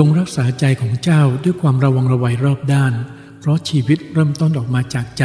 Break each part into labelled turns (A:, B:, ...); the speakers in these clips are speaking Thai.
A: จงรักษาใจของเจ้าด้วยความระวังระวัยรอบด้าน เพราะชีวิตเริ่มต้นออกมาจากใจ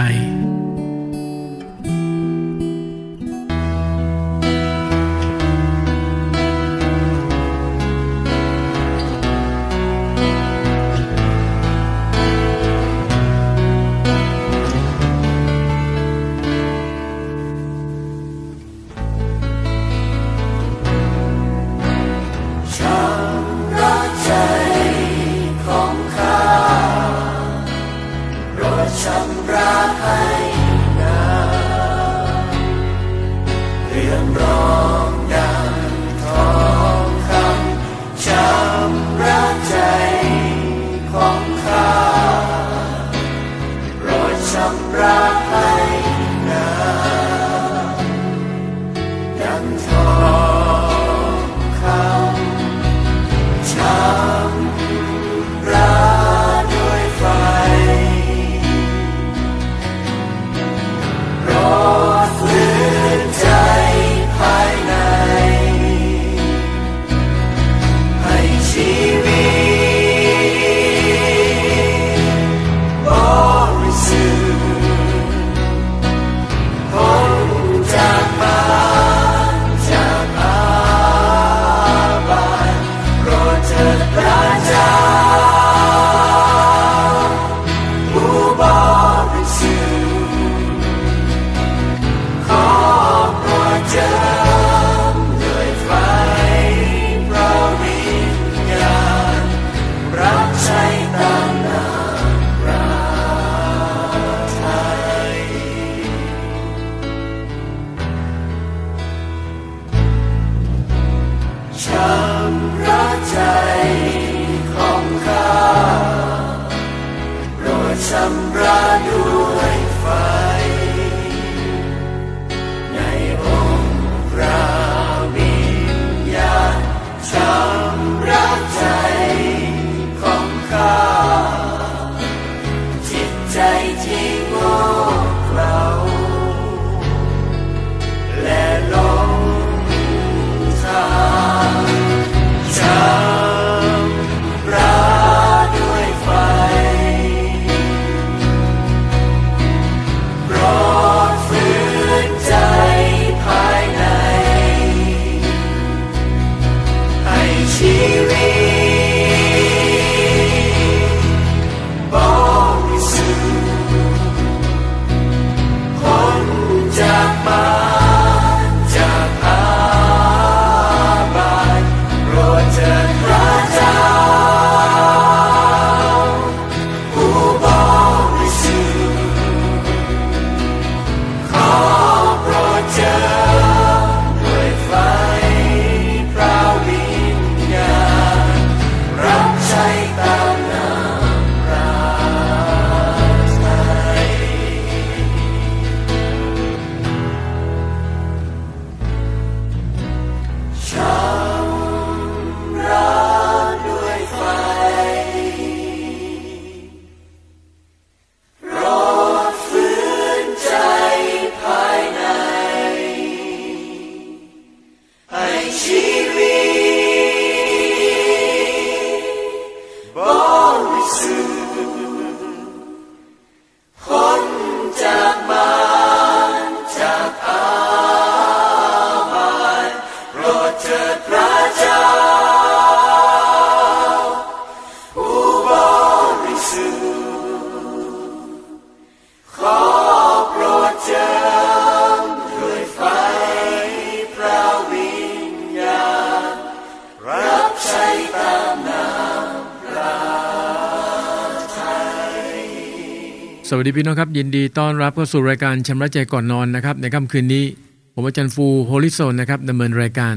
B: วัสดีพี่น้องครับ ยินดีต้อนรับเข้าสู่รายการชำระใจก่อนนอนนะครับ ในค่ำคืนนี้ ผมอาจารย์ฟูโฮลิโซนนะครับดำเนินรายการ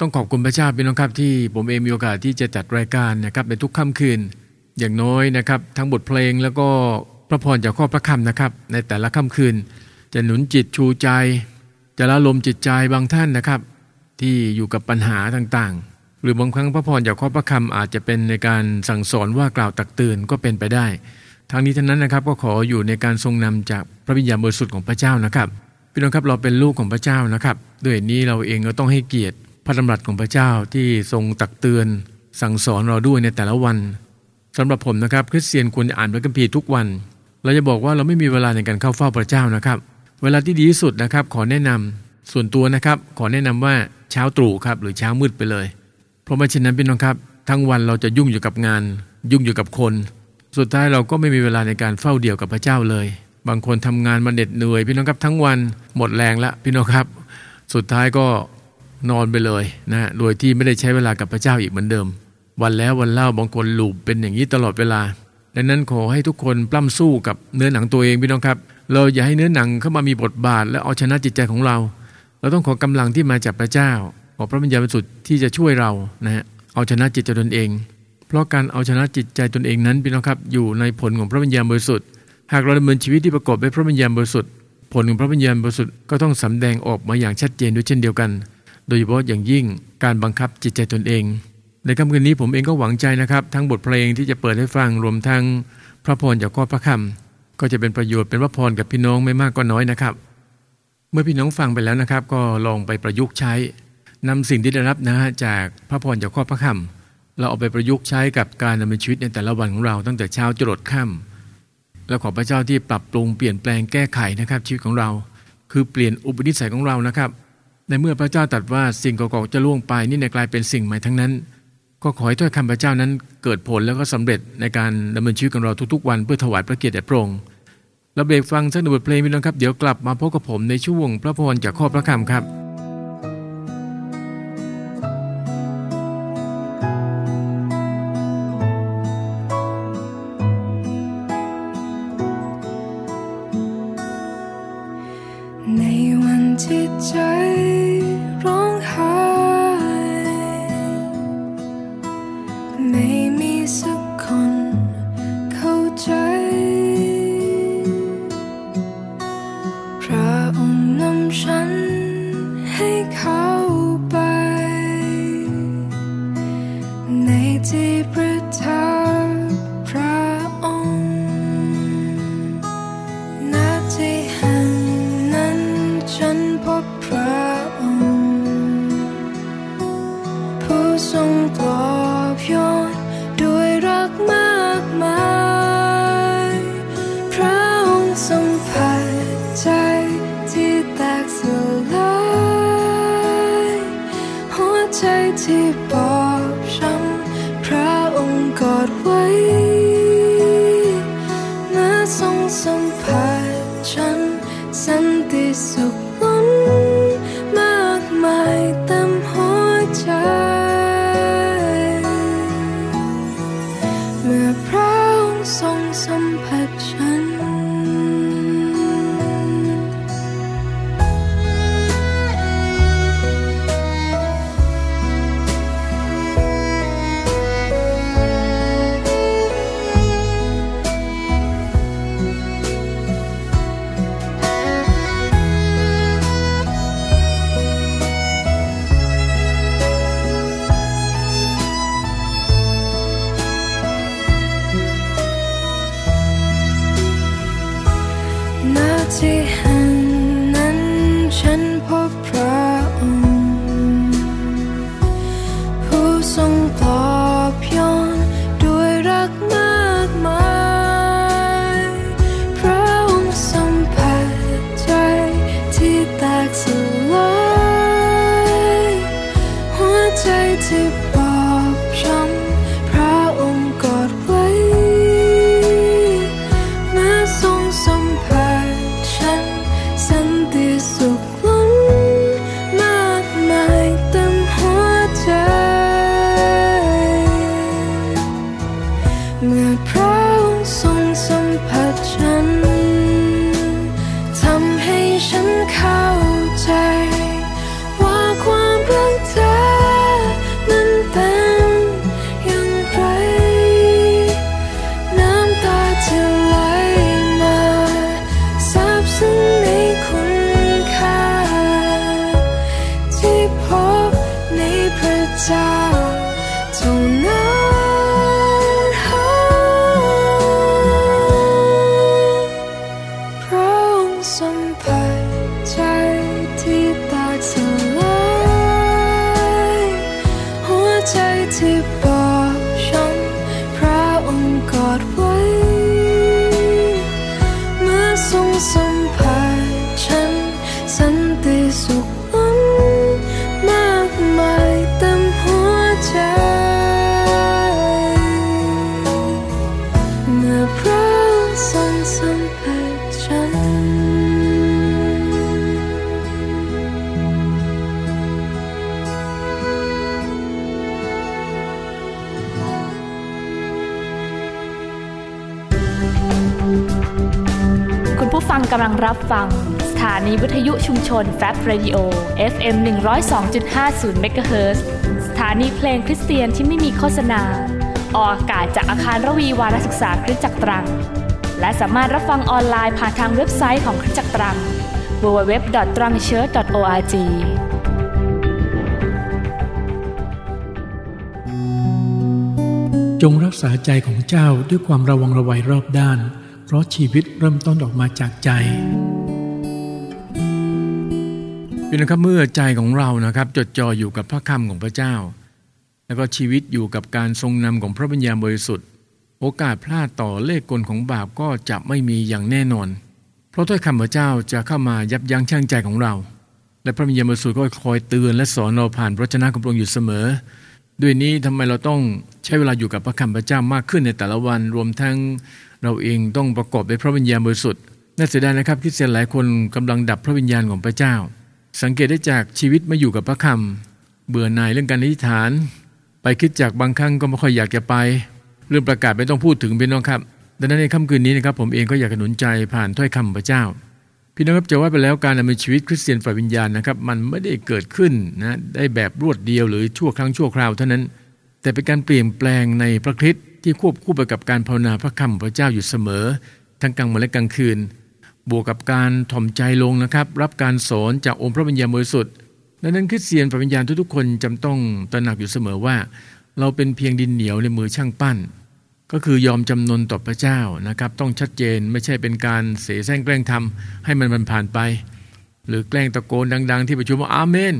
B: ต้องขอบคุณพระเจ้าพี่น้องครับที่ผมเองมีโอกาสที่จะจัดรายการนะครับในทุกค่ำคืน อย่างน้อยนะครับ ทั้งบทเพลงแล้วก็พระพรจากข้อพระคำนะครับ ในแต่ละค่ำคืน จะหนุนจิตชูใจ จะละลมจิตใจบางท่านนะครับ ที่อยู่กับปัญหาต่างๆ หรือบางครั้งพระพรจากข้อพระคำอาจจะเป็นในการสั่งสอนว่ากล่าวตักเตือนก็เป็นไปได้ ทางนี้ทั้งนั้นนะครับก็ขออยู่ในการทรงนำจากพระวิญญาณบริสุทธิ์ของพระเจ้านะครับพี่น้องครับเราเป็นลูกของพระเจ้านะครับด้วยนี้เราเองก็ต้องให้เกียรติพระดำรัสของพระเจ้าที่ทรงตักเตือน สั่งสอนเราด้วยในแต่ละวันสำหรับผมนะครับคริสเตียนควรอ่านพระคัมภีร์ทุกวัน เราจะบอกว่าเราไม่มีเวลาในการเข้าเฝ้าพระเจ้านะครับ เวลาที่ดีที่สุดนะครับขอแนะนำส่วนตัวนะครับ ขอแนะนำว่าเช้าตรู่ครับหรือเช้ามืดไปเลย เพราะไม่เช่นนั้นพี่น้องครับ ทั้งวันเราจะยุ่งอยู่กับงาน ยุ่งอยู่กับคน สุดท้ายเราก็ไม่มีเวลาในการเฝ้าเดี่ยวกับพระเจ้าเลย บางคนทำงานมาเด็ดเหนื่อย พี่น้องครับทั้งวันหมดแรงละพี่น้องครับ สุดท้ายก็นอนไปเลยนะโดยที่ไม่ได้ใช้เวลากับพระเจ้าอีกเหมือนเดิม วันแล้ววันเล่าบางคนหลูบเป็นอย่างนี้ตลอดเวลาดังนั้นขอให้ทุกคนปล้ำสู้กับเนื้อหนังตัวเองพี่น้องครับ เราอย่าให้เนื้อหนังเข้ามามีบทบาท และเอาชนะจิตใจของเรา เราต้องขอกำลังที่มาจากพระเจ้าขอพระวิญญาณบริสุทธิ์ที่จะช่วยเรานะฮะเอาชนะจิตใจตนเอง ราะการเอาชนะจิตใจตนเองนั้นพี่น้องครับอยู่ในผลของพระวิญญาณบริสุทธิ์หากเราดำเนินชีวิตที่ประกอบด้วยพระวิญญาณบริสุทธิ์ผลของพระวิญญาณบริสุทธิ์ก็ต้องสำแดงออกมาอย่างชัดเจนด้วยเช่นเดียวกัน โดยเฉพาะอย่างยิ่งการบังคับจิตใจตนเอง ในค่ำคืนนี้ผมเองก็หวังใจนะครับ ทั้งบทเพลงที่จะเปิดให้ฟังรวมทั้งพระพรจากข้อพระคำก็จะเป็นประโยชน์เป็นพระพรกับพี่น้องไม่มากก็น้อยนะครับ เมื่อพี่น้องฟังไปแล้วนะครับ ก็ลองไปประยุกต์ใช้นำสิ่งที่ได้รับนะจากพระพรจากข้อพระคำ เราเอาไปประยุกต์ใช้กับการดำเนินชีวิตในแต่ละวันของเรา ตั้งแต่เช้าจรดค่ำแล้วขอพระเจ้าที่ปรับปรุงเปลี่ยนแปลงแก้ไขนะครับ ชีวิตของเรา คือเปลี่ยนอุปนิสัยของเรานะครับ ในเมื่อพระเจ้าตรัสว่าสิ่งเก่าๆจะล่วงไปนี่ในกลายเป็นสิ่งใหม่ทั้งนั้น ก็ขอให้ถ้อยคำพระเจ้านั้นเกิดผลแล้วก็สำเร็จในการดำเนินชีวิตของเราทุกๆวันเพื่อถวายพระเกียรติแด่พระองค์เราเบรกฟังสักหนึ่งบทเพลงพี่น้องครับเดี๋ยวกลับมาพบกับผมในช่วงพระพรจากข้อพระคำครับ
C: อพระองค์ทรงสัมผัสฉันำใวิทยุ
D: ชุมชนแฟบ Radio FM 102.50เมกะเฮิรตสถานีเพลงคริสเตียนที่ไม่มีโฆษณา ออกอากาศจากอาคารระวีวารศึกษาคริสตจักรตรัง และสามารถรับฟังออนไลน์ผ่านทางเว็บไซต์ของคริสตจักรตรัง www.trangchurch.org
E: จงรักษาใจของเจ้าด้วยความระวังระไวรอบด้าน เพราะชีวิตเริ่มต้นออกมาจากใจ
B: พี่น้องครับเมื่อใจของเรานะครับ จดจ่ออยู่กับพระคำของพระเจ้า แล้วก็ชีวิตอยู่กับการทรงนำของพระวิญญาณบริสุทธิ์ โอกาสพลาดต่อเลขกลของบาปก็จะไม่มีอย่างแน่นอน เพราะถ้อยคำพระเจ้าจะเข้ามายับยั้งชั่งใจของเรา และพระวิญญาณบริสุทธิ์ก็คอยเตือนและสอนเราผ่านพระชนะของพระองค์อยู่เสมอ ด้วยนี้ทำไมเราต้องใช้เวลาอยู่กับพระคำพระเจ้ามากขึ้นในแต่ละวันรวมทั้งเราเองต้องประกอบด้วยพระวิญญาณบริสุทธิ์น่าเสียดายนะครับคริสเตียนหลายคนกำลังดับพระวิญญาณของพระเจ้า สังเกตได้จากชีวิตมาอยู่กับพระคำเบื่อหน่ายเรื่องการอธิษฐาน ไปคิดจากบางครั้งก็ไม่ค่อยอยากจะไป เรื่องประกาศไม่ต้องพูดถึงพี่น้องครับ ดังนั้นในค่ำคืนนี้นะครับผมเองก็อยากจะหนุนใจผ่านถ้อยคำพระเจ้า พี่น้องครับจะว่าไปแล้วการดำเนินชีวิตคริสเตียนฝ่ายวิญญาณนะครับมันไม่ได้เกิดขึ้นนะได้แบบรวดเดียวหรือชั่วครั้งชั่วคราวเท่านั้น แต่เป็นการเปลี่ยนแปลงในพระคริสต์ที่ควบคู่ไปกับการภาวนาพระคำพระเจ้าอยู่เสมอ ทั้งกลางวันและกลางคืน บวกกับการถ่อมใจลงนะครับ รับการสอนจากองค์พระวิญญาณบริสุทธิ์ดังนั้นคริสเตียนฝ่ายวิญญาณทุกๆคนจำต้องตระหนักอยู่เสมอว่า เราเป็นเพียงดินเหนียวในมือช่างปั้น ก็คือยอมจำนนต่อพระเจ้านะครับ ต้องชัดเจนไม่ใช่เป็นการเสแสร้งแกล้งทำให้มันมันผ่านไป หรือแกล้งตะโกนดัง ๆ ที่ประชุมว่าอาเมน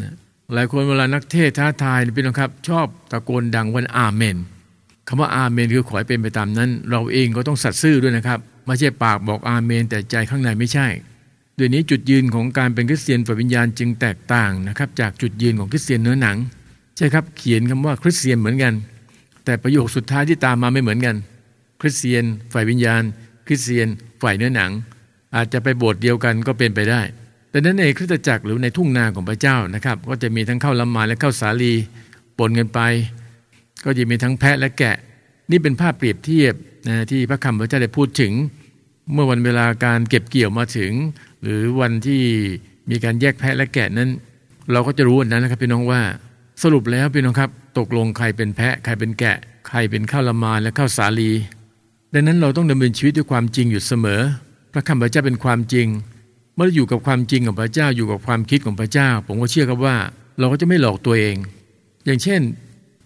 B: นะหลายคนเวลานักเทศท้าทายพี่น้องครับ ชอบตะโกนดังว่าอาเมนคำว่าอาเมนคือขอให้เป็นไปตามนั้น เราเองก็ต้องสัตย์ซื่อด้วยนะครับ ไม่ใช่ปากบอกอาเมน แต่ใจข้างในไม่ใช่ด้วยนี้จุดยืนของการเป็นคริสเตียนฝ่ายวิญญาณจึงแตกต่างนะครับ จากจุดยืนของคริสเตียนเนื้อหนัง ใช่ครับเขียนคำว่าคริสเตียนเหมือนกัน แต่ประโยคสุดท้ายที่ตามมาไม่เหมือนกัน คริสเตียนฝ่ายวิญญาณ คริสเตียนฝ่ายเนื้อหนัง อาจจะไปโบสถ์เดียวกันก็เป็นไปได้ดังนั้นในคริสตจักรหรือในทุ่งนาของพระเจ้านะครับ ก็จะมีทั้งข้าวลำมาและข้าวสาลีปนกันไป ก็จะมีทั้งแพะและแกะ นี่เป็นภาพเปรียบเทียบ นะที่พระคำพระเจ้าได้พูดถึง เมื่อวันเวลาการเก็บเกี่ยวมาถึง หรือวันที่มีการแยกแพะและแกะนั้น เราก็จะรู้วันนั้นนะครับพี่น้องว่าสรุปแล้วพี่น้องครับ ตกลงใครเป็นแพะ ใครเป็นแกะ ใครเป็นข้าวละมานและข้าวสาลี ดังนั้นเราต้องดำเนินชีวิตด้วยความจริงอยู่เสมอ พระคำพระเจ้าเป็นความจริง เมื่ออยู่กับความจริงของพระเจ้าอยู่กับความคิดของพระเจ้า ผมก็เชื่อครับว่า เราก็จะไม่หลอกตัวเอง อย่างเช่น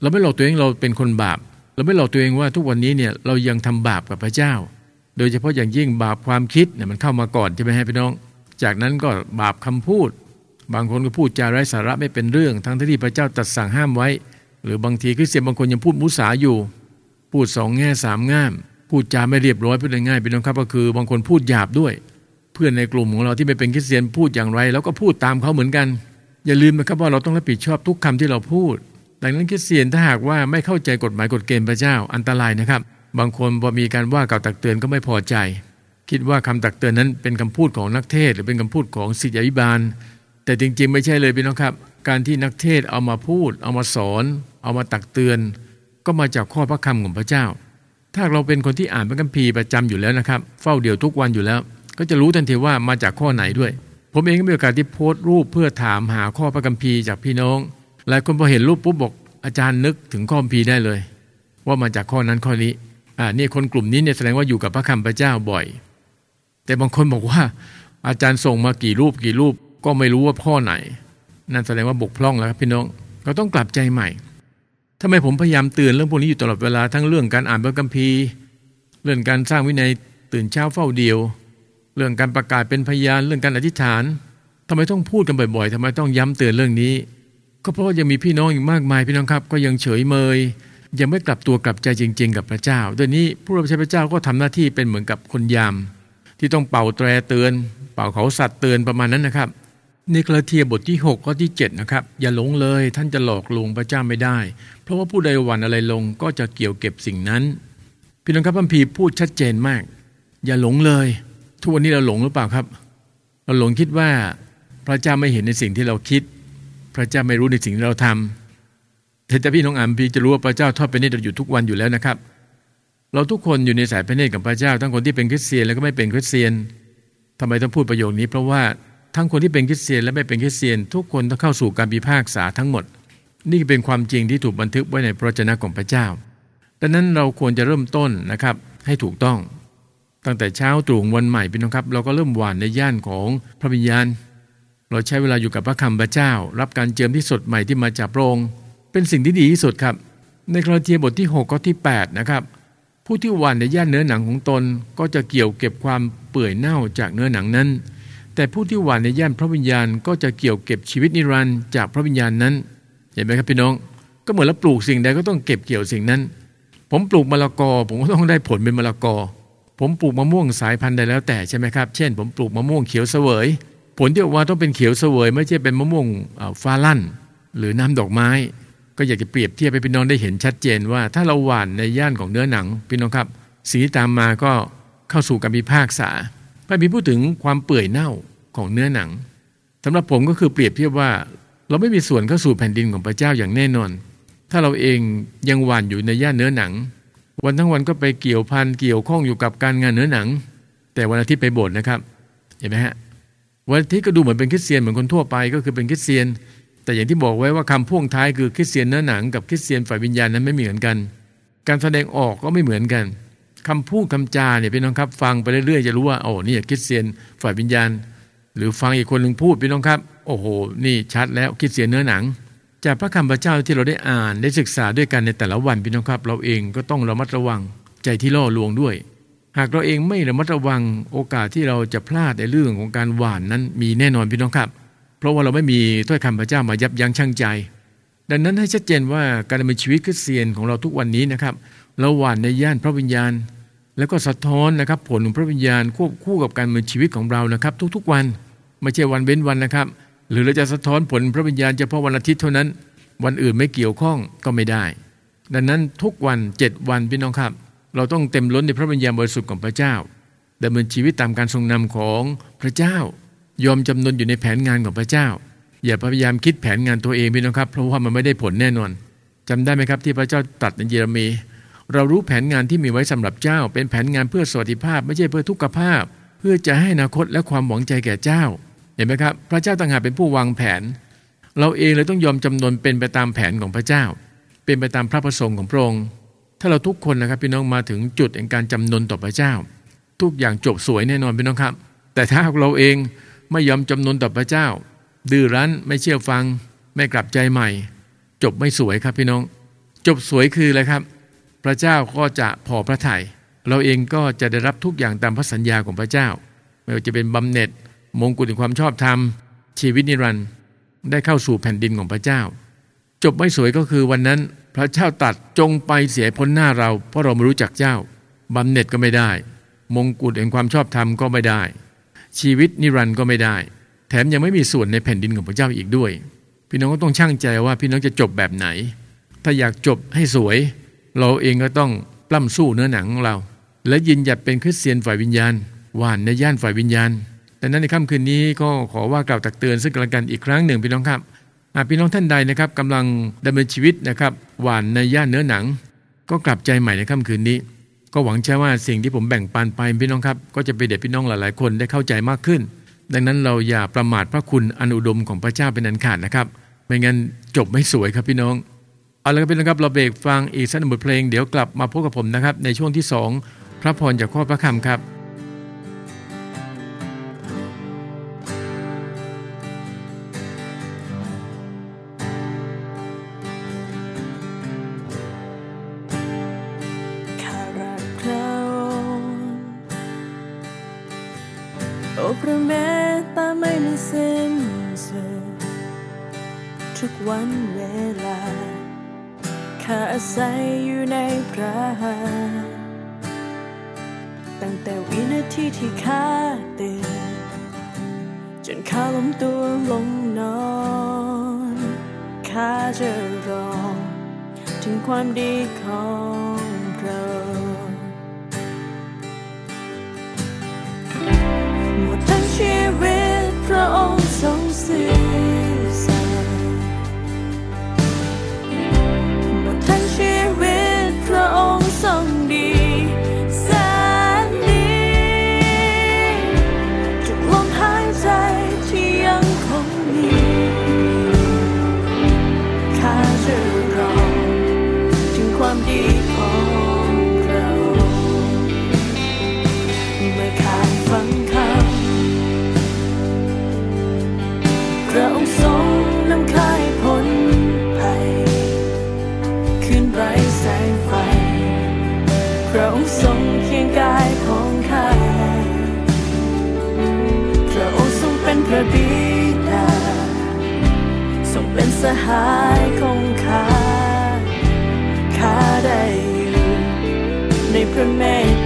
B: เราไม่หลอกตัวเองเราเป็นคนบาป เราไม่หลอกตัวเองว่าทุกวันนี้เนี่ยเรายังทำบาปกับพระเจ้า โดยเฉพาะอย่างยิ่งบาปความคิดเนี่ยมันเข้ามาก่อนใช่ไหมฮะพี่น้อง จากนั้นก็บาปคำพูด บางคนก็พูดจาไร้สาระไม่เป็นเรื่อง ทั้งที่พระเจ้าตรัสสั่งห้ามไว้ หรือบางทีคริสเตียนบางคนยังพูดมุสาอยู่ พูดสองแง่สามง่าม พูดจาไม่เรียบร้อยพูดง่ายๆพี่น้องครับก็คือบางคนพูดหยาบด้วย เพื่อนในกลุ่มของเราที่ไม่เป็นคริสเตียนพูดอย่างไรเราก็พูดตามเขาเหมือนกัน อย่าลืมนะครับว่าเราต้องรับผิดชอบทุกคำที่เราพูด ดังนั้นคริสเตียนถ้าหากว่าไม่เข้าใจกฎหมายกฎเกณฑ์พระเจ้าอันตรายนะครับ บางคนพอมีการว่ากล่าวตักเตือนก็ไม่พอใจ คิดว่าคำตักเตือนนั้นเป็นคำพูดของนักเทศหรือเป็นคำพูดของศิษยาภิบาล แต่จริงๆ ไม่ใช่เลยพี่น้องครับ การที่นักเทศเอามาพูด เอามาสอน เอามาตักเตือน ก็มาจากข้อพระคำของพระเจ้า ถ้าเราเป็นคนที่อ่านพระคัมภีร์ประจำอยู่แล้วนะครับ เฝ้าเดี่ยวทุกวันอยู่แล้ว ก็จะรู้ทันทีว่ามาจากข้อไหนด้วย ผมเองก็มีโอกาสที่โพสต์รูปเพื่อถามหาข้อพระคัมภีร์จากพี่น้อง หลายคนพอเห็นรูปปุ๊บบอกอาจารย์นึกถึงข้อมภีได้เลย ว่ามาจากข้อนั้นข้อนี้อ่านี่คนกลุ่มนี้เนี่ยแสดงว่าอยู่กับพระคำพระเจ้าบ่อย แต่บางคนบอกว่า อาจารย์ส่งมากี่รูปกี่รูปก็ไม่รู้ว่าข้อไหน นั่นแสดงว่าบกพร่องแล้วครับพี่น้องเราต้องกลับใจใหม่ทำไมผมพยายามเตือนเรื่องพวกนี้อยู่ตลอดเวลาทั้งเรื่องการอ่านพระคัมภีร์ เรื่องการสร้างวินัยตื่นเช้าเฝ้าเดียว เรื่องการประกาศเป็นพยานเรื่องการอธิษฐานทำไมต้องพูดกันบ่อยๆทำไมต้องย้ำเตือนเรื่องนี้ ก็เพราะว่ายังมีพี่น้องอีกมากมายพี่น้องครับ ก็ยังเฉยเมย ยังไม่กลับตัวกลับใจจริง ๆ กับพระเจ้าด้วยนี้ผู้รับใช้พระเจ้าก็ทำหน้าที่เป็นเหมือนกับคนยาม ที่ต้องเป่าแตรเตือน เป่าเขาสัตว์เตือนประมาณนั้นนะครับในกลาเทียบทที่6ข้อที่7นะครับอย่าหลงเลยท่านจะหลอกลวงพระเจ้าไม่ได้ เพราะว่าผู้ใดหวันอะไรลงก็จะเกี่ยวเก็บสิ่งนั้น พี่น้องครับพัมพีพูดชัดเจนมาก อย่าหลงเลย ทุกวันนี้เราหลงหรือเปล่าครับ เราหลงคิดว่าพระเจ้าไม่เห็นในสิ่งที่เราคิด พระเจ้าไม่รู้ในสิ่งที่เราทำแต่พี่น้องอามพีจะรู้ว่าพระเจ้าทอดเป็นเนตรเราอยู่ทุกวันอยู่แล้วนะครับ เราทุกคนอยู่ในสายพระเนตรกับพระเจ้า ทั้งคนที่เป็นคริสเตียนและก็ไม่เป็นคริสเตียนทำไมต้องพูดประโยคนี้ เพราะว่าทั้งคนที่เป็นคริสเตียนและไม่เป็นคริสเตียน ทุกคนต้องเข้าสู่การพิพากษาทั้งหมด นี่เป็นความจริงที่ถูกบันทึกไว้ในพระเจ้าของพระเจ้าดังนั้นเราควรจะเริ่มต้นนะครับให้ถูกต้อง ตั้งแต่เช้าตรู่วันใหม่พี่น้องครับ เราก็เริ่มหวานในย่านของพระวิญญาณ เราใช้เวลาอยู่กับพระคำพระเจ้า รับการเจิมที่สดใหม่ที่มาจากพระองค์เป็นสิ่งที่ดีที่สุดครับ ในคราเทียบทที่6ข้อที่8นะครับผู้ที่หวานในย่านเนื้อหนังของตนก็จะเกี่ยวเก็บความเปื่อยเน่าจากเนื้อหนังนั้น แต่ผู้ที่หวานในย่านพระวิญญาณก็จะเกี่ยวเก็บชีวิตนิรันดร์จากพระวิญญาณนั้น เห็นไหมครับพี่น้อง ก็เหมือนเราปลูกสิ่งใดก็ต้องเก็บเกี่ยวสิ่งนั้น ผมปลูกมะละกอ ผมก็ต้องได้ผลเป็นมะละกอ ผมปลูกมะม่วงสายพันธุ์ใดแล้วแต่ใช่ไหมครับ เช่น ผมปลูกมะม่วงเขียวเสวย ผลที่ออกมาต้องเป็นเขียวเสวย ไม่ใช่เป็นมะม่วงฟ้าลั่น หรือน้ำดอกไม้ ก็อยากจะเปรียบเทียบให้พี่น้องได้เห็นชัดเจนว่า ถ้าเราหว่านในย่านของเนื้อหนังพี่น้องครับสีตามมาก็เข้าสู่การพิพากษาพระบิพูดถึงความเปื่อยเน่าของเนื้อหนังสำหรับผมก็คือเปรียบเทียบว่า เราไม่มีส่วนเข้าสู่แผ่นดินของพระเจ้าอย่างแน่นอน ถ้าเราเองยังหวานอยู่ในย่านเนื้อหนัง วันทั้งวันก็ไปเกี่ยวพันเกี่ยวข้องอยู่กับการงานเนื้อหนัง แต่วันอาทิตย์ไปโบสถ์นะครับ เห็นไหมฮะ วันทิตย์ก็ดูเหมือนเป็นคริสเตียนเหมือนคนทั่วไปก็คือเป็นคริสเตียน แต่อย่างที่บอกไว้ว่าคำพ่วงท้ายคือคริสเตียนเนื้อหนังกับคริสเตียนฝ่ายวิญญาณนั้นไม่เหมือนกัน การแสดงออกก็ไม่เหมือนกันคำพูดคำจาเนี่ยพี่น้องครับ ฟังไปเรื่อยๆจะรู้ว่าโอ้นี่คริสเตียนฝ่ายวิญญาณ หรือฟังอีกคนหนึ่งพูดพี่น้องครับ โอ้โห นี่ชัดแล้วคิดเสียนเนื้อหนัง จากพระคำพระเจ้าที่เราได้อ่านได้ศึกษาด้วยกันในแต่ละวันพี่น้องครับ เราเองก็ต้องระมัดระวังใจที่ล่อลวงด้วย หากเราเองไม่ระมัดระวังโอกาสที่เราจะพลาดในเรื่องของการหวานนั้นมีแน่นอนพี่น้องครับ เพราะว่าเราไม่มีถ้อยคำพระเจ้ามายับยั้งชั่งใจ ดังนั้นให้ชัดเจนว่าการดำเนินชีวิตคริสเตียนของเราทุกวันนี้นะครับเราหวานในย่านพระวิญญาณ แล้วก็สะท้อนนะครับผลของพระวิญญาณควบคู่กับการดำเนินชีวิตของเรานะครับ ทุกๆวันไม่ใช่วันเว้นวันนะครับ หรือเราจะสะท้อนผลพระวิญญาณเฉพาะวันอาทิตย์เท่านั้น วันอื่นไม่เกี่ยวข้องก็ไม่ได้ ดังนั้นทุกวันเจ็ดวันพี่น้องครับ เราต้องเต็มล้นในพระวิญญาณบริสุทธิ์ของพระเจ้าดำเนินชีวิตตามการทรงนำของพระเจ้า ยอมจำนนอยู่ในแผนงานของพระเจ้า อย่าพยายามคิดแผนงานตัวเองพี่น้องครับ เพราะว่ามันไม่ได้ผลแน่นอนจำได้ไหมครับที่พระเจ้าตรัสในเยเรมี เรารู้แผนงานที่มีไว้สำหรับเจ้า เป็นแผนงานเพื่อสวัสดิภาพ ไม่ใช่เพื่อทุกขภาพ เพื่อจะให้อนาคตและความหวังใจแก่เจ้า เห็นไหมครับ พระเจ้าต่างหากเป็นผู้วางแผน เราเองเลยต้องยอมจำนนเป็นไปตามแผนของพระเจ้า เป็นไปตามพระประสงค์ของพระองค์าเราทุกคนนะครับพี่น้องมาถึงจุดแห่งการจำนนต่อพระเจ้า ทุกอย่างจบสวยแน่นอนพี่น้องครับ แต่ถ้าเราเองไม่ยอมจำนนต่อพระเจ้า ดื้อรั้นไม่เชื่อฟัง ไม่กลับใจใหม่ จบไม่สวยครับพี่น้อง จบสวยคืออะไรครับ พระเจ้าก็จะพอพระทยัยเราเองก็จะได้รับทุกอย่างตามพระสัญญาของพระเจ้า ไม่ว่าจะเป็นบำเหน็จมงกุฎแห่งความชอบธรรม ชีวิตนิรันดร์ได้เข้าสู่แผ่นดินของพระเจ้า จบไม่สวยก็คือวันนั้น พระเจ้าตัดจงไปเสียพ้นหน้าเรา เพราะเราไม่รู้จักเจ้าบำเหน็จก็ไม่ได้ มงกุฎแห่งความชอบธรรมก็ไม่ได้ ชีวิตนิรันดร์ก็ไม่ได้ แถมยังไม่มีส่วนในแผ่นดินของพระเจ้าอีกด้วย พี่น้องก็ต้องช่างใจว่าพี่น้องจะจบแบบไหน ถ้าอยากจบให้สวย เราเองก็ต้องปล้ำสู้เนื้อหนังของเรา และยินหยัดเป็นคริสเตียนฝ่ายวิญญาณหวานในย่านฝ่ายวิญญาณดังนั้นในค่ำคืนนี้ก็ขอว่ากล่าวตักเตือนซึ่งกันและกันอีกครั้งหนึ่งพี่น้องครับ หากพี่น้องท่านใดนะครับกำลังดำเนินชีวิตนะครับหวานในย่านเนื้อหนัง ก็กลับใจใหม่ในค่ำคืนนี้ ก็หวังเชื่อว่าสิ่งที่ผมแบ่งปันไปพี่น้องครับก็จะไปเด็ดพี่น้องหลายๆ คนได้เข้าใจมากขึ้น ดังนั้นเราอย่าประมาทพระคุณอนุดมของพระเจ้าเป็นอันขาดนะครับไม่งั้นจบไม่สวยครับพี่น้องเอาละครับพี่น้องครับเราเบรกฟังอีกสักหนึ่งบทเพลงเดี๋ยวกลับมาพบกับผมนะครับในช่วงที่ 2 พระพรจากข้อพระคำครับ
C: ล้
F: มตัวลงนอนข้าจะรอ ถึงความดีของเราหมดทั้งชีวิตพระองค์ทรงสิ้น สหายคงข้าข้าได้อยู่ในพระเมต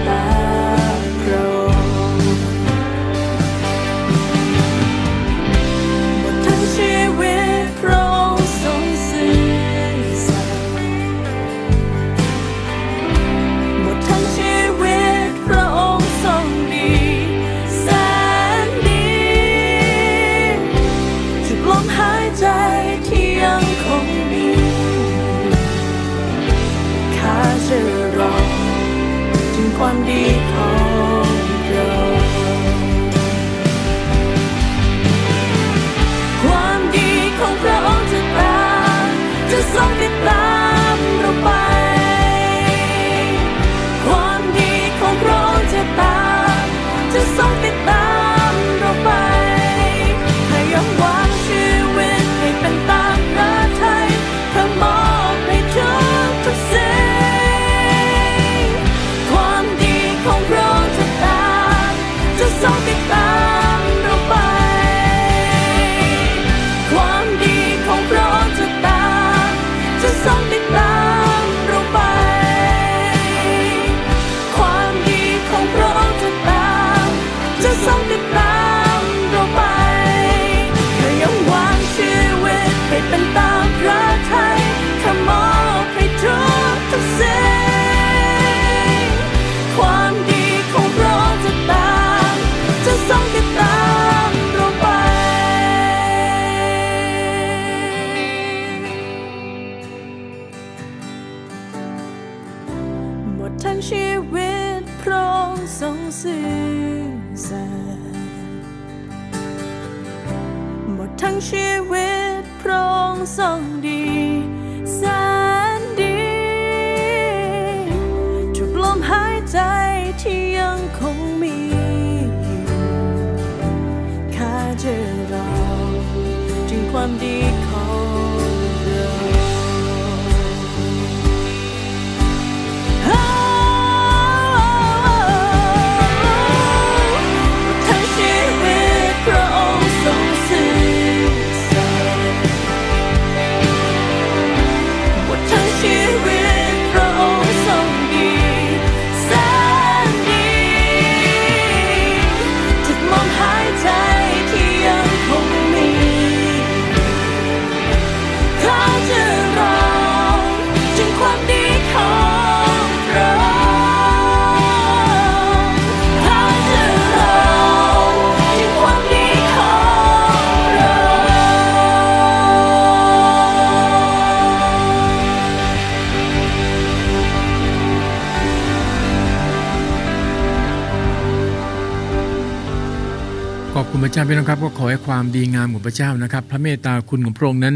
F: จารย์พี่น้องครั
B: บก็ขอให้ความดีงามของพระเจ้านะครับ พระเมตตาคุณของพระองค์นั้น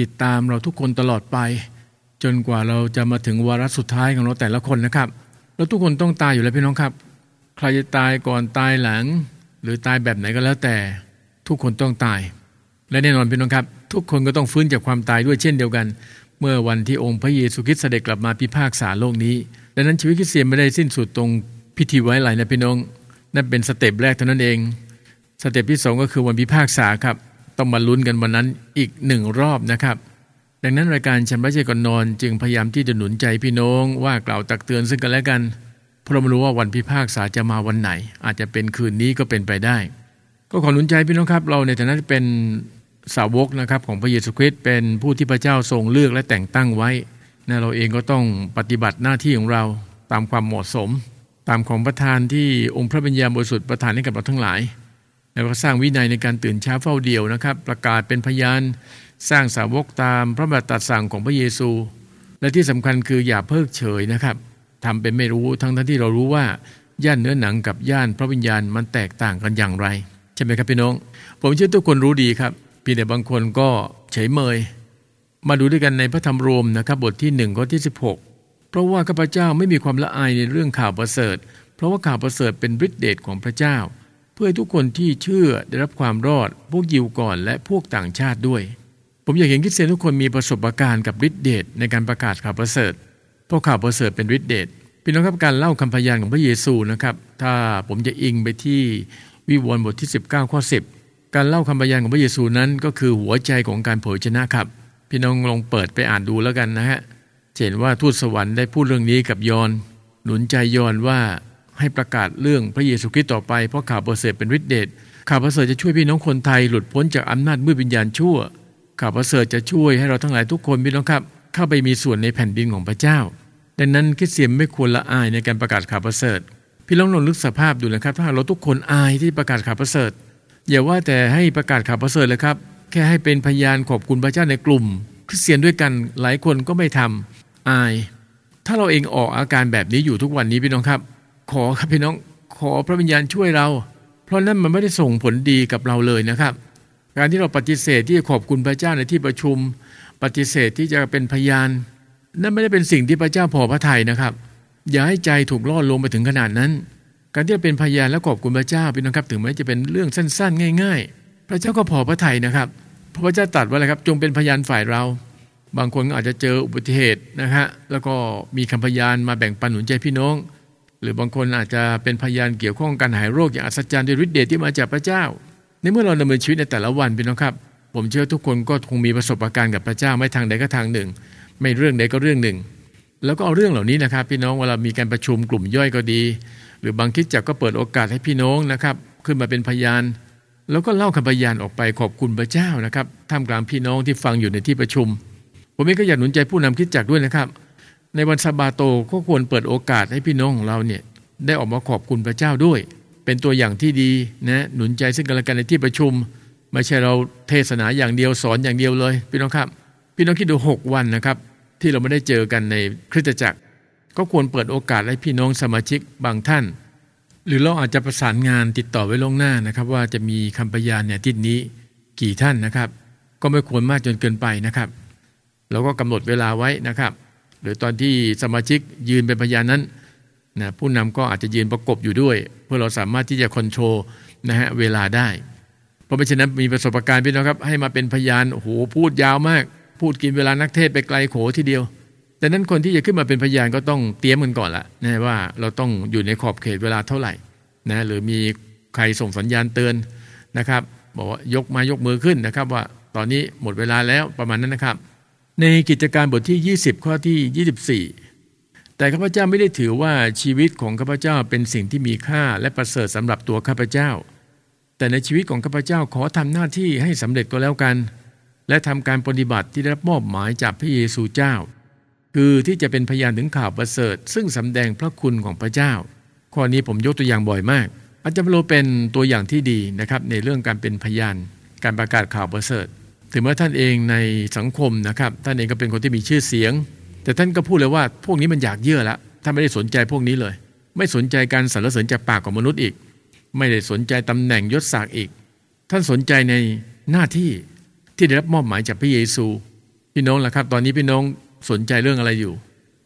B: ติดตามเราทุกคนตลอดไป จนกว่าเราจะมาถึงวาระสุดท้ายของเราแต่ละคนนะครับเราทุกคนต้องตายอยู่แล้วพี่น้องครับ ใครจะตายก่อนตายหลัง หรือตายแบบไหนก็แล้วแต่ ทุกคนต้องตาย และแน่นอนพี่น้องครับ ทุกคนก็ต้องฟื้นจากความตายด้วยเช่นเดียวกัน เมื่อวันที่องค์พระเยซูคริสต์เสด็จกลับมาพิพากษาโลกนี้ดังนั้นชีวิตคริสเตียนไม่ได้สิ้นสุดตรงพิธีไว้อาลัยนะพี่น้องนั่นเป็น step แรกเท่านั้นเอง step ที่สองก็คือวันพิพากษาครับต้องมาลุ้นกันวันนั้นอีกหนึ่งรอบนะครับ ดังนั้นรายการชำระใจก่อนนอน จึงพยายามที่จะหนุนใจพี่น้องว่ากล่าวตักเตือนซึ่งกันและกัน เพราะไม่รู้ว่าวันพิพากษาจะมาวันไหน อาจจะเป็นคืนนี้ก็เป็นไปได้ ก็ขอหนุนใจพี่น้องครับ เราในฐานะที่เป็นสาวกนะครับของพระเยซูคริสต์เป็นผู้ที่พระเจ้าทรงเลือกและแต่งตั้งไว้นะเราเองก็ต้องปฏิบัติหน้าที่ของเราตามความเหมาะสม ตามของประธานที่องค์พระบัญญาบริสุทธิ์ประทานให้กับเราทั้งหลาย แล้วก็สร้างวินัยในการตื่นเช้าเฝ้าเดียวนะครับ ประกาศเป็นพยานสร้างสาวกตามพระบัญญัติสั่งของพระเยซู และที่สำคัญคืออย่าเพิกเฉยนะครับทำเป็นไม่รู้ทั้งทั้งที่เรารู้ว่าย่านเนื้อหนังกับย่านพระวิญญาณมันแตกต่างกันอย่างไร ใช่ไหมครับพี่น้อง ผมเชื่อทุกคนรู้ดีครับเพียงแต่บางคนก็เฉยเมย มาดูด้วยกันในพระธรรมโรมนะครับบทที่1ข้อที่ 16 เพราะว่าข้าพเจ้าไม่มีความละอายในเรื่องข่าวประเสริฐ เพราะว่าข่าวประเสริฐเป็นฤทธิเดชของพระเจ้า เพื่อให้ทุกคนที่เชื่อได้รับความรอด พวกยิวก่อนและพวกต่างชาติด้วย ผมอยากเห็นคริสเตียนทุกคนมีประสบการณ์กับฤทธิเดชในการประกาศข่าวประเสริฐเพราะข่าวประเสริฐเป็นฤทธิเดชพี่น้องครับการเล่าคำพยานของพระเยซูนะครับถ้าผมจะอิงไปที่วิวรณ์บทที่ 19 ข้อ 10 การเล่าคำพยานของพระเยซูนั้น ก็คือหัวใจของการเผยชนะครับพี่น้องลองเปิดไปอ่านดูแล้วกันนะฮะเห็นว่าทูตสวรรค์ได้พูดเรื่องนี้กับยอนหนุนใจยอนว่า ให้ประกาศเรื่องพระเยซูคริสต์ต่อไป เพราะข่าวประเสริฐเป็นฤทธิเดชข่าวประเสริฐจะช่วยพี่น้องคนไทยหลุดพ้นจากอำนาจมืดวิญญาณชั่ว ข่าวประเสริฐจะช่วยให้เราทั้งหลายทุกคนพี่น้องครับ เข้าไปมีส่วนในแผ่นดินของพระเจ้า ดังนั้นคริสเตียนไม่ควรละอายในการประกาศข่าวประเสริฐ พี่ลองลองนึกสภาพดูนะครับ ถ้าเราทุกคนอายที่ประกาศข่าวประเสริฐอย่าว่าแต่ให้ประกาศข่าวประเสริฐเลยครับแค่ให้เป็นพยานขอบคุณพระเจ้าในกลุ่ม คริสเตียนด้วยกันหลายคนก็ไม่ทำอาย ถ้าเราเองออกอาการแบบนี้อยู่ทุกวันนี้พี่น้องครับ ขอครับพี่น้องขอพระวิญญาณช่วยเรา เพราะนั่นมันไม่ได้ส่งผลดีกับเราเลยนะครับ การที่เราปฏิเสธที่จะขอบคุณพระเจ้าในที่ประชุม ปฏิเสธที่จะเป็นพยาน นั่นไม่ได้เป็นสิ่งที่พระเจ้าพอพระทัยนะครับ อย่าให้ใจถูกล่อลงไปถึงขนาดนั้น การที่จะเป็นพยานและขอบคุณพระเจ้าพี่น้องครับ ถึงแม้จะเป็นเรื่องสั้น ๆ ง่าย ๆ พระเจ้าก็พอพระทัยนะครับพระเจ้าตรัสว่าอะไรครับ จงเป็นพยานฝ่ายเรา บางคนอาจจะเจออุบัติเหตุนะฮะแล้วก็มีคำพยานมาแบ่งปันหนุนใจพี่น้อง หรือบางคนอาจจะเป็นพยานเกี่ยวข้องการหายโรคอย่างอัศจรรย์ด้วยฤทธิ์เดชที่มาจากพระเจ้า ในเมื่อเราดำเนินชีวิตในแต่ละวันพี่น้องครับ ผมเชื่อทุกคนก็คงมีประสบการณ์กับพระเจ้าไม่ทางใดก็ทางหนึ่ง ไม่เรื่องใดก็เรื่องหนึ่ง แล้วก็เอาเรื่องเหล่านี้นะครับ พี่น้องเวลามีการประชุมกลุ่มย่อยก็ดี หรือบางคิดจักก็เปิดโอกาสให้พี่น้องนะครับ ขึ้นมาเป็นพยาน แล้วก็เล่าคำพยานออกไปขอบคุณพระเจ้านะครับท่ามกลางพี่น้องที่ฟังอยู่ในที่ประชุม ผมเองก็อยากหนุนใจผู้นำคิดจักด้วยนะครับ ในวันซาบาโตก็ควรเปิดโอกาสให้พี่น้องของเราเนี่ยได้ออกมาขอบคุณพระเจ้าด้วย เป็นตัวอย่างที่ดีนะหนุนใจซึ่งกันและกันในที่ประชุม ไม่ใช่เราเทศนาอย่างเดียวสอนอย่างเดียวเลย พี่น้องครับ พี่น้องคิดดู 6 วันนะครับ ที่เราไม่ได้เจอกันในคริสตจักร ก็ควรเปิดโอกาสให้พี่น้องสมาชิกบางท่าน หรือเราอาจจะประสานงานติดต่อไว้ล่วงหน้านะครับ ว่าจะมีคำพยานเนี่ยทิศนี้กี่ท่านนะครับ ก็ไม่ควรมากจนเกินไปนะครับเราก็กำหนดเวลาไว้นะครับ หรือตอนที่สมาชิกยืนเป็นพยานนั้นนะผู้นำก็อาจจะยืนประกบอยู่ด้วย เพื่อเราสามารถที่จะคอนโทรลนะฮะเวลาได้ เพราะไม่เช่นนั้นมีประสบการณ์พี่น้องครับ ให้มาเป็นพยานโอ้โหพูดยาวมาก พูดกินเวลานักเทศไปไกลโขทีเดียวแต่นั้นคนที่จะขึ้นมาเป็นพยานก็ต้องเตรียมกันก่อนละนะว่าเราต้องอยู่ในขอบเขตเวลาเท่าไหร่นะหรือมีใครส่งสัญญาณเตือนนะครับ บอกว่ายกมายกมือขึ้นนะครับ ว่าตอนนี้หมดเวลาแล้วประมาณนั้นนะครับ ในกิจการบทที่ 20 ข้อที่ 24 แต่ข้าพเจ้าไม่ได้ถือว่าชีวิตของข้าพเจ้าเป็นสิ่งที่มีค่าและประเสริฐสำหรับตัวข้าพเจ้า แต่ในชีวิตของข้าพเจ้าขอทำหน้าที่ให้สำเร็จก็แล้วกัน และทำการปฏิบัติที่ได้รับมอบหมายจากพระเยซูเจ้า คือที่จะเป็นพยานถึงข่าวประเสริฐ ซึ่งสำแดงพระคุณของพระเจ้า ข้อนี้ผมยกตัวอย่างบ่อยมาก อาจารย์โลเป็นตัวอย่างที่ดีนะครับในเรื่องการเป็นพยานการประกาศข่าวประเสริฐ ถึงแม้ท่านเองในสังคมนะครับ ท่านเองก็เป็นคนที่มีชื่อเสียง แต่ท่านก็พูดเลยว่าพวกนี้มันอยากเยื่อละท่านไม่ได้สนใจพวกนี้เลย ไม่สนใจการสรรเสริญจากปากของมนุษย์อีก ไม่ได้สนใจตำแหน่งยศศักดิ์อีก ท่านสนใจในหน้าที่ที่ได้รับมอบหมายจากพระเยซู พี่น้องล่ะครับ ตอนนี้พี่น้องสนใจเรื่องอะไรอยู่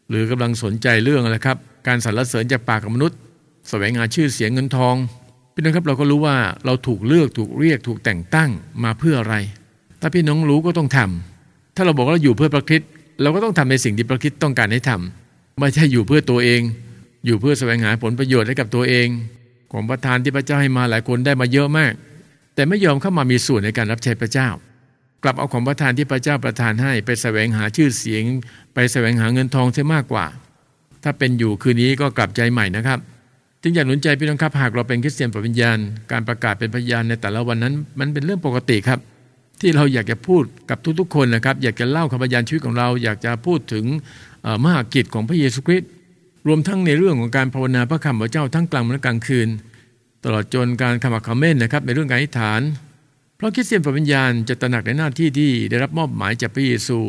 B: หรือกำลังสนใจเรื่องอะไรครับ การสรรเสริญจากปากของมนุษย์แสวงหาชื่อเสียงเงินทองพี่น้องครับเราก็รู้ว่าเราถูกเลือกถูกเรียกถูกแต่งตั้งมาเพื่ออะไร ถ้าพี่น้องรู้ก็ต้องทำถ้าเราบอกว่าเราอยู่เพื่อพระคิดเราก็ต้องทำในสิ่งที่พระคิดต้องการให้ทำไม่ใช่อยู่เพื่อตัวเอง อยู่เพื่อแสวงหาผลประโยชน์ให้กับตัวเอง ของประทานที่พระเจ้าให้มาหลายคนได้มาเยอะมาก แต่ไม่ยอมเข้ามามีส่วนในการรับใช้พระเจ้า กลับเอาของประทานที่พระเจ้าประทานให้ไปแสวงหาชื่อเสียง ไปแสวงหาเงินทองเสียมากกว่า ถ้าเป็นอยู่คืนนี้ก็กลับใจใหม่นะครับจึงอยากหนุนใจพี่น้องครับหากเราเป็นคริสเตียนปวิญญาณการประกาศเป็นพยานในแต่ละวันนั้น มันเป็นเรื่องปกติครับ ที่เราอยากจะพูดกับทุกๆคนนะครับ อยากจะเล่าคำพยานชีวิตของเรา อยากจะพูดถึงมหากิจของพระเยซูคริสต์รวมทั้งในเรื่องของการภาวนาพระคำพระเจ้าทั้งกลางวันและกลางคืน ตลอดจนการขมักขม้นนะครับในเรื่องการอธิษฐาน เพราะคริสเตียนปวิญญาณจะตระหนักในหน้าที่ที่ได้รับมอบหมายจากพระเยซู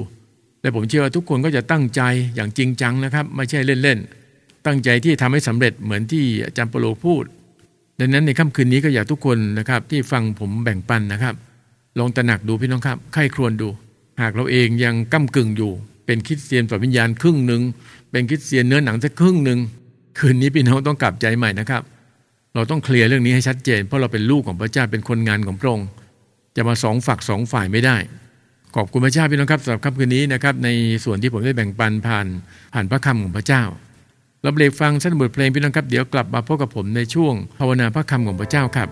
B: และผมเชื่อว่าทุกคนก็จะตั้งใจอย่างจริงจังนะครับ ไม่ใช่เล่นๆตั้งใจที่ทำให้สำเร็จเหมือนที่อาจารย์เปโลพูด ดังนั้นในค่ำคืนนี้ก็อยากทุกคนนะครับที่ฟังผมแบ่งปันนะครับ ลองตระหนักดูพี่น้องครับใครครวญดู หากเราเองยังก้ากึ่งอยู่ เป็นคริสเตียนปวิญญาณครึ่งหนึ่งเป็นคริสเตียนเนื้อหนังสักครึ่งหนึ่งคืนนี้พี่น้องต้องกลับใจใหม่นะครับ เราต้องเคลียร์เรื่องนี้ให้ชัดเจน เพราะเราเป็นลูกของพระเจ้าเป็นคนงานของพระองค์จะมาสองฝักสองฝ่ายไม่ได้ ขอบคุณพระเจ้าพี่น้องครับสำหรับค่ำคืนนี้นะครับ ในส่วนที่ผมได้แบ่งปันผ่านผ่านพระคำของพระเจ้าเราเบรกฟังสั้นบทเพลงพี่น้องครับเดี๋ยวกลับมาพบกับผมในช่วงภาวนาพระคำของพระเจ้าครับ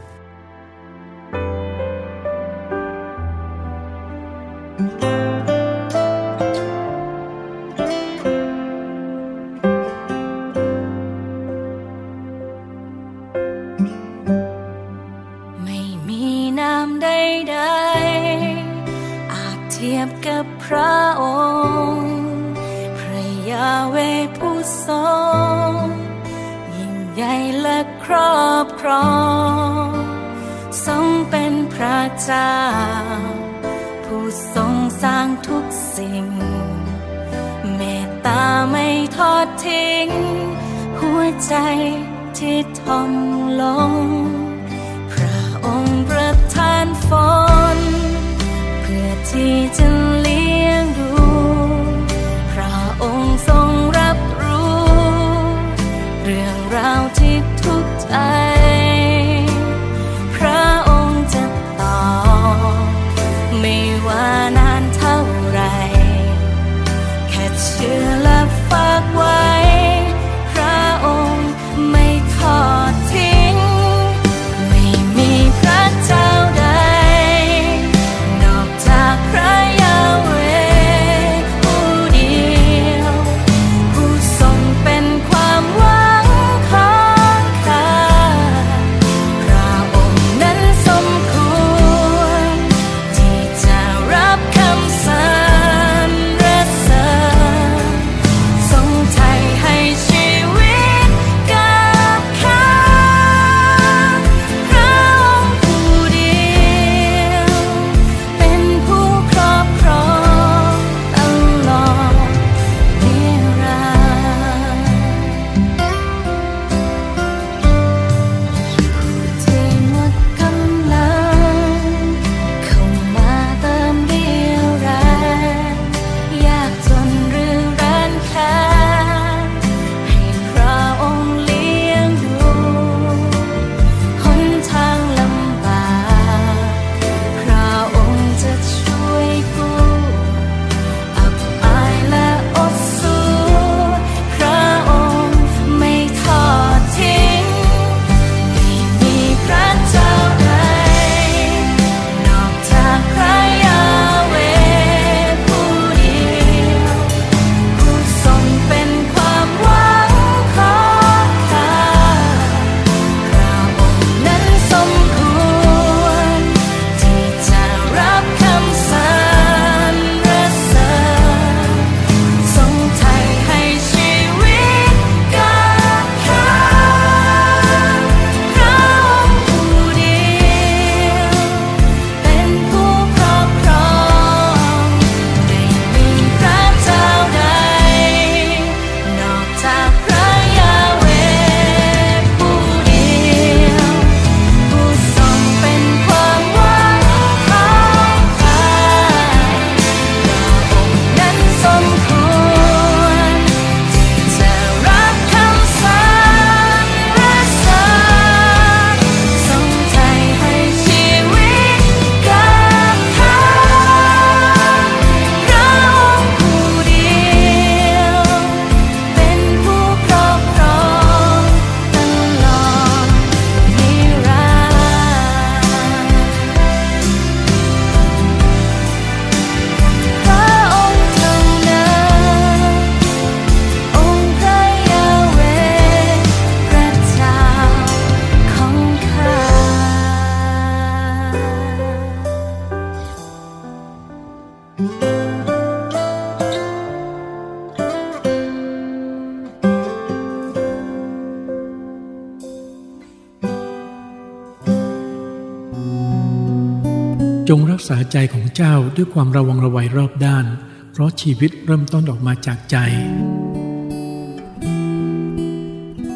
G: จงรักษาใจของเจ้าด้วยความระวังระวัยรอบด้าน เพราะชีวิตเริ่มต้นออกมาจากใจ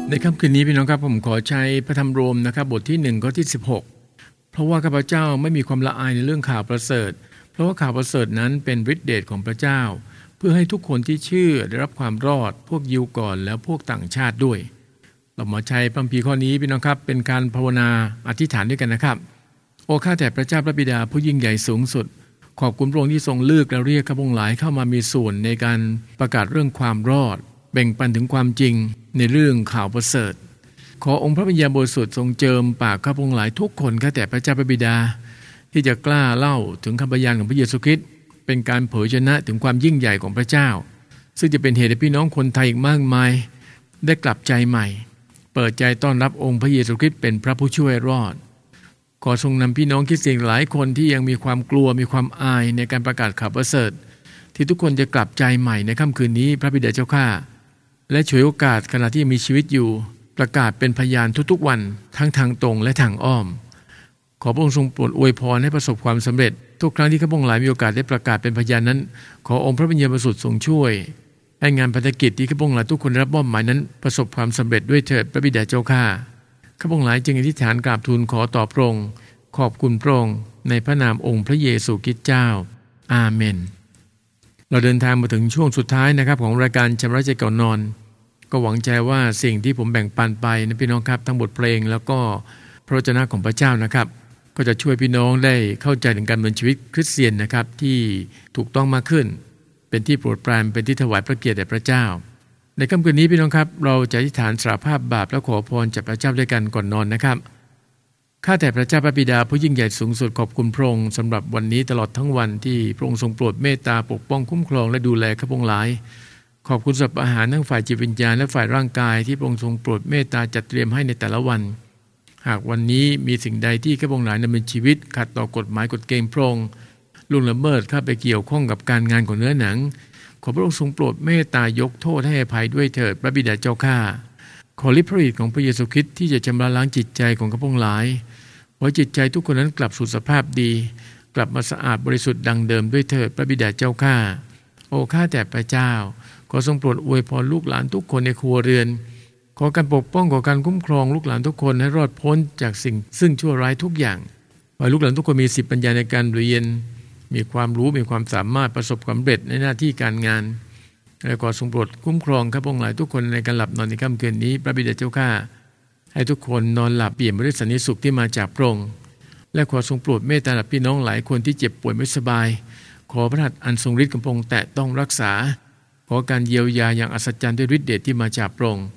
B: ในค่ำคืนนี้พี่น้องครับผมขอใช้พระธรรมโรมนะครับบทที่1ข้อที่ 16 เพราะว่าข้าพเจ้าไม่มีความละอายในเรื่องข่าวประเสริฐ เพราะว่าข่าวประเสริฐนั้นเป็นฤทธิเดชของพระเจ้า เพื่อให้ทุกคนที่เชื่อได้รับความรอดพวกยิวก่อนแล้วพวกต่างชาติด้วยเรามาใช้พัมพีข้อนี้พี่น้องครับเป็นการภาวนาอธิษฐานด้วยกันนะครับ โอ้ข้าแต่พระเจ้าพระบิดาผู้ยิ่งใหญ่สูงสุด ขอบคุณพระองค์ที่ทรงเลือกและเรียกข้าพงหลายเข้ามามีส่วนในการประกาศเรื่องความรอด แบ่งปันถึงความจริงในเรื่องข่าวประเสริฐ ขอองค์พระวิญญาณบริสุทธิ์ทรงเจิมปากข้าพงหลายทุกคนข้าแต่พระเจ้าพระบิดา ที่จะกล้าเล่าถึงคำพยานของพระเยซูคริสต์เป็นการเผยชนะถึงความยิ่งใหญ่ของพระเจ้า ซึ่งจะเป็นเหตุให้พี่น้องคนไทยอีกมากมาย ได้กลับใจใหม่ เปิดใจต้อนรับองค์พระเยซูคริสต์เป็นพระผู้ช่วยรอด ขอทรงนำพี่น้องคริสเตียนหลายคนที่ยังมีความกลัวมีความอายในการประกาศข่าวประเสริฐที่ทุกคนจะกลับใจใหม่ในค่ำคืนนี้พระบิดาเจ้าข้าและฉวยโอกาสขณะที่มีชีวิตอยู่ ประกาศเป็นพยานทุกๆวัน ทั้งทางตรงและทางอ้อม ขอพระองค์ทรงโปรดอวยพรให้ประสบความสำเร็จ ทุกครั้งที่ข้าพงหลายมีโอกาสได้ประกาศเป็นพยานนั้น ขอองค์พระวิญญาณบริสุทธิ์ทรงช่วย ให้งานภารกิจที่ข้าพงหลายทุกคนได้รับมอบหมายนั้น ประสบความสำเร็จด้วยเถิดพระบิดาเจ้าข้า ข้าพงหลายจึงอธิษฐานกราบทูลขอต่อพระองค์ขอบคุณพระองค์ในพระนามองค์พระเยซูคริสต์เจ้า อาเมน เราเดินทางมาถึงช่วงสุดท้ายนะครับ ของรายการชำระใจก่อนนอน ก็หวังใจว่าสิ่งที่ผมแบ่งปันไปนะพี่น้องครับ ทั้งบทเพลงแล้วก็พระวจนะของพระเจ้านะครับ ก็จะช่วยพี่น้องได้เข้าใจถึงการดำเนินชีวิตคริสเตียนนะครับที่ถูกต้องมากขึ้น เป็นที่โปรดปรานเป็นที่ถวายพระเกียรติแด่พระเจ้า ในค่ำคืนนี้พี่น้องครับ เราจะอธิษฐานสารภาพบาปและขอพรจากพระเจ้าด้วยกันก่อนนอนนะครับข้าแต่พระเจ้าพระบิดาผู้ยิ่งใหญ่สูงสุดขอบคุณพระองค์สำหรับวันนี้ตลอดทั้งวันที่พระองค์ทรงโปรดเมตตาปกป้องคุ้มครองและดูแลข้าพงหลาย ขอบคุณสำหรับอาหารทั้งฝ่ายจิตวิญญาณและฝ่ายร่างกายที่พระองค์ทรงโปรดเมตตาจัดเตรียมให้ในแต่ละวัน หากวันนี้มีสิ่งใดที่ข้าพงหลายดำเนินชีวิต ขัดต่อกฎหมายกฎเกณฑ์พระองค์ล่วงละเมิดเข้าไปเกี่ยวข้องกับการงานของเนื้อหนัง ขอพระองค์ทรงโปรดเมตตายกโทษให้อภัยด้วยเถิดพระบิดาเจ้าข้าขอฤทธิ์พระฤทธิ์ของพระเยซูคริสต์ที่จะชำระล้างจิตใจของข้าพงหลายขอจิตใจทุกคนนั้นกลับสู่สภาพดี กลับมาสะอาดบริสุทธิ์ดังเดิมด้วยเถิดพระบิดาเจ้าข้าโอ้ข้าแต่พระเจ้า ขอทรงโปรดอวยพรลูกหลานทุกคนในครัวเรือน ขอการปกป้องขอการคุ้มครองลูกหลานทุกคนให้รอดพ้นจากสิ่งซึ่งชั่วร้ายทุกอย่างขอลูกหลานทุกคนมีสิทธิปัญญาในการเรียน มีความรู้มีความสามารถประสบความสำเร็จในหน้าที่การงานและขอทรงโปรดคุ้มครองข้าพงหลายทุกคนในการหลับนอนในค่ำคืนนี้ พระบิดาเจ้าข้าให้ทุกคนนอนหลับเปี่ยมไปด้วยสันนิสุขที่มาจากพระองค์และขอทรงโปรดเมตตาพี่น้องหลายคนที่เจ็บป่วยไม่สบาย ขอพระหัตถ์อันทรงฤทธิ์ของพระองค์แตะต้องรักษา ขอการเยียวยาอย่างอัศจรรย์ด้วยฤทธิ์เดชที่มาจากพระองค์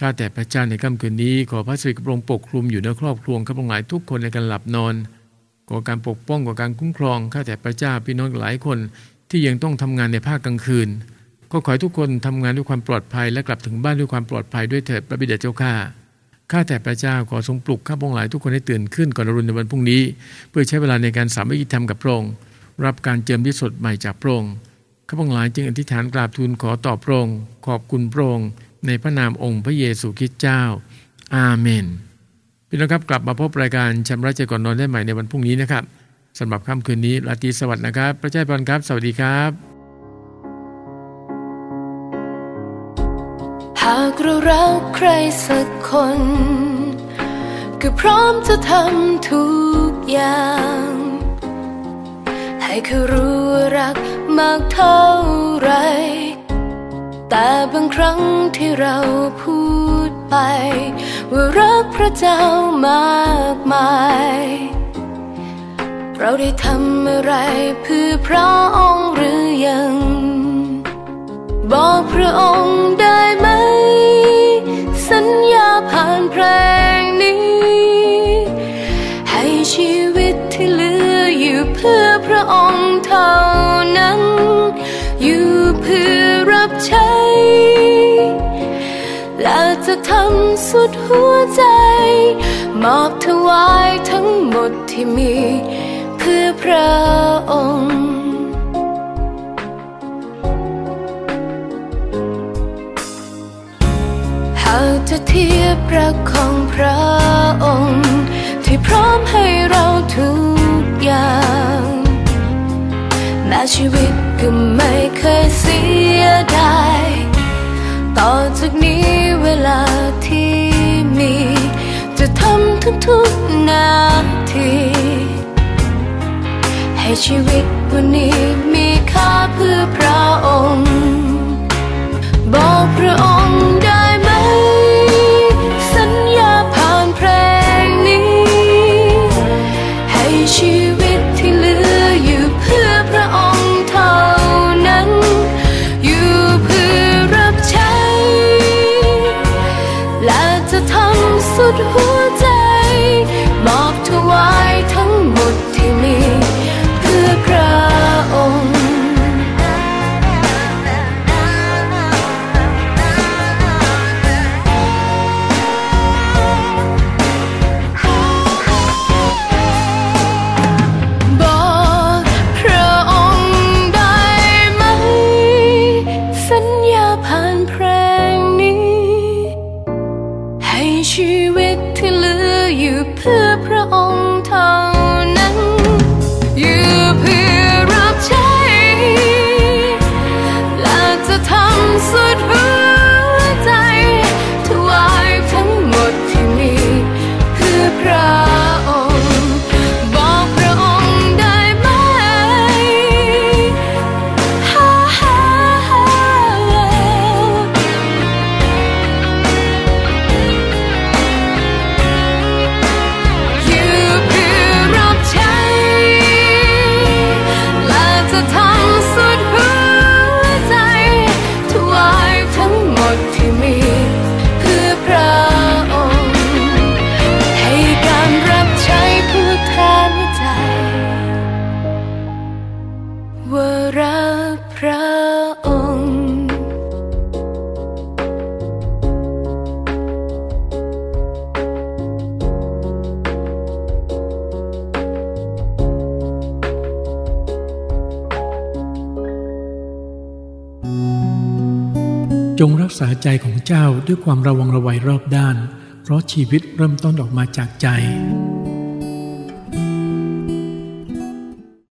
B: ข้าแต่พระเจ้าในค่ำคืนนี้ ขอพระสิริของพระองปกคลุมอยู่ในครอบครัวข้าพงหลายทุกคนในการหลับนอน ขอการปกป้องขอการคุ้มครองข้าแต่พระเจ้าพี่น้องหลายคนที่ยังต้องทำงานในภาคกลางคืน ก็ขอให้ทุกคนทำงานด้วยความปลอดภัยและกลับถึงบ้านด้วยความปลอดภัยด้วยเถิดพระบิดาเจ้าข้าข้าแต่พระเจ้าขอทรงปลุกข้าพงหลายทุกคนให้ตื่นขึ้นก่อนรุณในวันพรุ่งนี้ เพื่อใช้เวลาในการสามัคคีธรรมกับพระองค์รับการเจิมที่สดใหม่จากพระองค์ข้าพงหลายจึงอธิษฐานกราบทูลขอต่อพระองค์ขอบคุณพระองค์ในพระนามองค์พระเยซูคริสต์เจ้า อาเมน พี่น้องครับกลับมาพบรายการชำระใจก่อนนอนได้ใหม่ในวันพรุ่งนี้นะครับสำหรับค่ำคืนนี้ราตรีสวัสดิ์นะครับ พระเจ้าพรครับ สวัสดีครับ
E: หากเรารักใครสักคน ก็พร้อมจะทำทุกอย่าง ให้เขารู้รักมากเท่าไร แต่บางครั้งที่เราพูดไป ว่ารักพระเจ้ามากมาย เราได้ทำอะไรเพื่อพระองค์หรือยัง บอกพระองค์ได้ไหม สัญญาผ่านเพลงนี้ ให้ชีวิตที่เหลืออยู่เพื่อพระองค์เท่านั้น จะทำสุดหัวใจ มอบถวายทั้งหมดที่มี เพื่อพระองค์ หากจะเทียบรักของพระองค์ ที่พร้อมให้เราทุก
C: อย่างแม้ชีวิตก็ไม่เคยเสียดาย ต่อจากนี้เวลาที่มี จะทำทุกทุกนาที ให้ชีวิตวัน
E: นี้าใจของเจ้าด้วยความระวังระไวัรอบด้าน เพราะชีวิตเริ่มต้นออกมาจากใจ